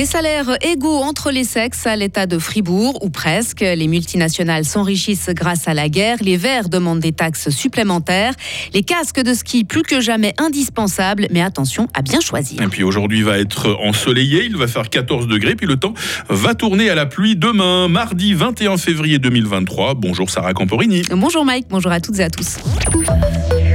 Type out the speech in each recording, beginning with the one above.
Des salaires égaux entre les sexes à l'état de Fribourg, ou presque. Les multinationales s'enrichissent grâce à la guerre. Les Verts demandent des taxes supplémentaires. Les casques de ski plus que jamais indispensables, mais attention à bien choisir. Et puis aujourd'hui va être ensoleillé, il va faire 14 degrés, puis le temps va tourner à la pluie demain, mardi 21 février 2023. Bonjour Sarah Camporini. Bonjour Mike, bonjour à toutes et à tous.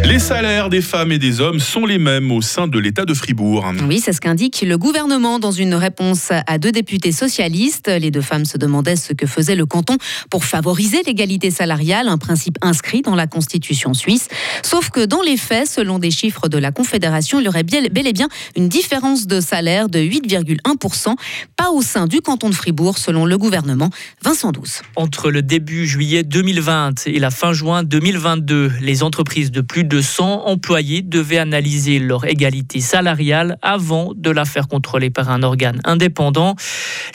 Les salaires des femmes et des hommes sont les mêmes au sein de l'État de Fribourg. Oui, c'est ce qu'indique le gouvernement dans une réponse à deux députés socialistes. Les deux femmes se demandaient ce que faisait le canton pour favoriser l'égalité salariale, un principe inscrit dans la Constitution suisse. Sauf que dans les faits, selon des chiffres de la Confédération, il y aurait bel et bien une différence de salaire de 8,1%, pas au sein du canton de Fribourg, selon le gouvernement. Vincent Douce. Entre le début juillet 2020 et la fin juin 2022, les entreprises de plus de 100 employés devaient analyser leur égalité salariale avant de la faire contrôler par un organe indépendant.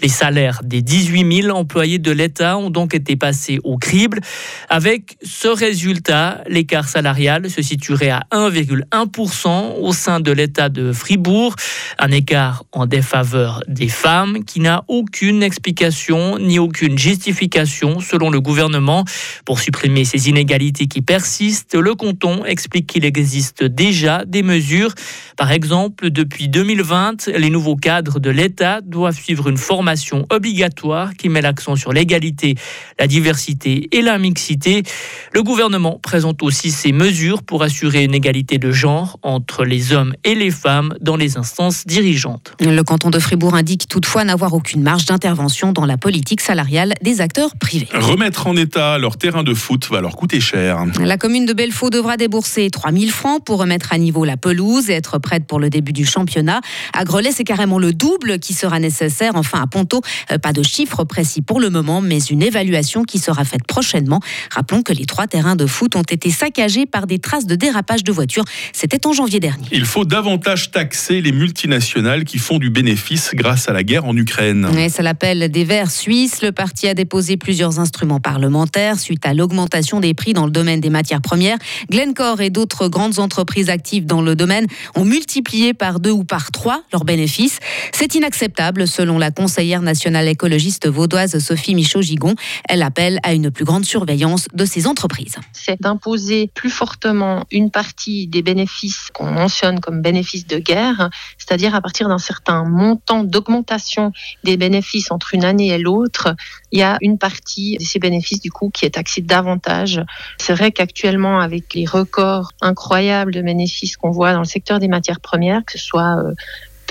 Les salaires des 18 000 employés de l'État ont donc été passés au crible. Avec ce résultat, l'écart salarial se situerait à 1,1% au sein de l'État de Fribourg, un écart en défaveur des femmes qui n'a aucune explication ni aucune justification selon le gouvernement. Pour supprimer ces inégalités qui persistent, le canton explique explique qu'il existe déjà des mesures. Par exemple, depuis 2020, les nouveaux cadres de l'État doivent suivre une formation obligatoire qui met l'accent sur l'égalité, la diversité et la mixité. Le gouvernement présente aussi ces mesures pour assurer une égalité de genre entre les hommes et les femmes dans les instances dirigeantes. Le canton de Fribourg indique toutefois n'avoir aucune marge d'intervention dans la politique salariale des acteurs privés. Remettre en état leur terrain de foot va leur coûter cher. La commune de Belfaux devra débourser 3000 francs pour remettre à niveau la pelouse et être prête pour le début du championnat. À Grelais, c'est carrément le double qui sera nécessaire. Enfin, à Ponto, euh, pas de chiffres précis pour le moment, mais une évaluation qui sera faite prochainement. Rappelons que les trois terrains de foot ont été saccagés par des traces de dérapage de voitures. C'était en janvier dernier. Il faut davantage taxer les multinationales qui font du bénéfice grâce à la guerre en Ukraine. ça l'appelle des Verts suisses. Le parti a déposé plusieurs instruments parlementaires suite à l'augmentation des prix dans le domaine des matières premières. Glencore et d'autres grandes entreprises actives dans le domaine ont multiplié par deux ou par trois leurs bénéfices. C'est inacceptable selon la conseillère nationale écologiste vaudoise Sophie Michaud-Gigon. Elle appelle à une plus grande surveillance de ces entreprises. C'est d'imposer plus fortement une partie des bénéfices qu'on mentionne comme bénéfices de guerre, c'est-à-dire à partir d'un certain montant d'augmentation des bénéfices entre une année et l'autre, il y a une partie de ces bénéfices du coup qui est taxée davantage. C'est vrai qu'actuellement avec les records incroyable de bénéfices qu'on voit dans le secteur des matières premières, que ce soit euh,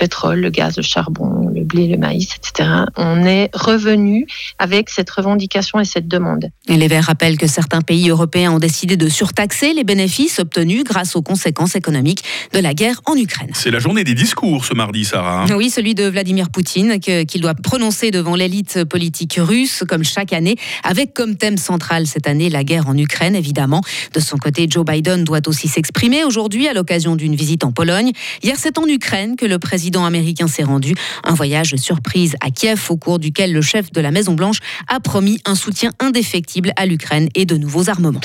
pétrole, le gaz, le charbon, le blé, le maïs, etc. On est revenu avec cette revendication et cette demande. Et les Verts rappellent que certains pays européens ont décidé de surtaxer les bénéfices obtenus grâce aux conséquences économiques de la guerre en Ukraine. C'est la journée des discours ce mardi, Sarah. Oui, celui de Vladimir Poutine qu'il doit prononcer devant l'élite politique russe comme chaque année, avec comme thème central cette année la guerre en Ukraine, évidemment. De son côté, Joe Biden doit aussi s'exprimer aujourd'hui à l'occasion d'une visite en Pologne. Hier, c'est en Ukraine que le président président américain s'est rendu. Un voyage surprise à Kiev au cours duquel le chef de la Maison-Blanche a promis un soutien indéfectible à l'Ukraine et de nouveaux armements.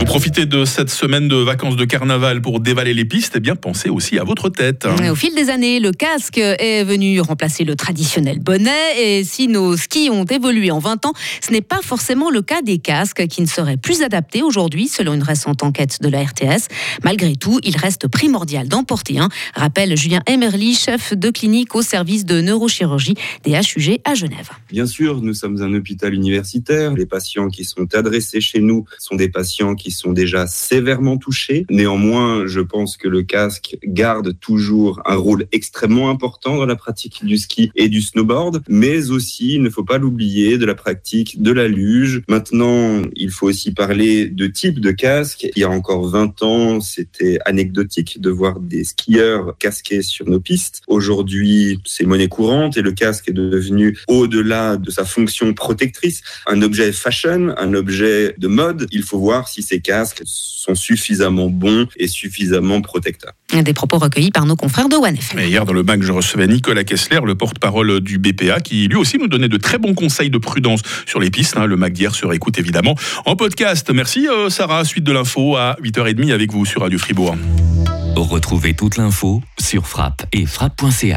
Vous profitez de cette semaine de vacances de carnaval pour dévaler les pistes, eh bien pensez aussi à votre tête. Au fil des années, le casque est venu remplacer le traditionnel bonnet et si nos skis ont évolué en 20 ans, ce n'est pas forcément le cas des casques qui ne seraient plus adaptés aujourd'hui selon une récente enquête de la RTS. Malgré tout, il reste primordial d'en porter un, rappelle Julien Emerly, chef de clinique au service de neurochirurgie des HUG à Genève. Bien sûr, nous sommes un hôpital universitaire. Les patients qui sont adressés chez nous sont des patients qui sont déjà sévèrement touchés. Néanmoins, je pense que le casque garde toujours un rôle extrêmement important dans la pratique du ski et du snowboard, mais aussi, il ne faut pas l'oublier, de la pratique de la luge. Maintenant, il faut aussi parler de type de casque. Il y a encore 20 ans, c'était anecdotique de voir des skieurs casqués sur nos pistes. Aujourd'hui, c'est monnaie courante et le casque est devenu, au-delà de sa fonction protectrice, un objet fashion, un objet de mode. Il faut voir si ces casques sont suffisamment bons et suffisamment protecteurs. Des propos recueillis par nos confrères de OneF. Hier, dans le bac, je recevais Nicolas Kessler, le porte-parole du BPA, qui lui aussi nous donnait de très bons conseils de prudence sur les pistes. Hein. Le MAC d'hier se réécoute évidemment en podcast. Merci euh, Sarah, suite de l'info à 8h30 avec vous sur Radio Fribourg. Retrouvez toute l'info sur frappe et frappe.ch.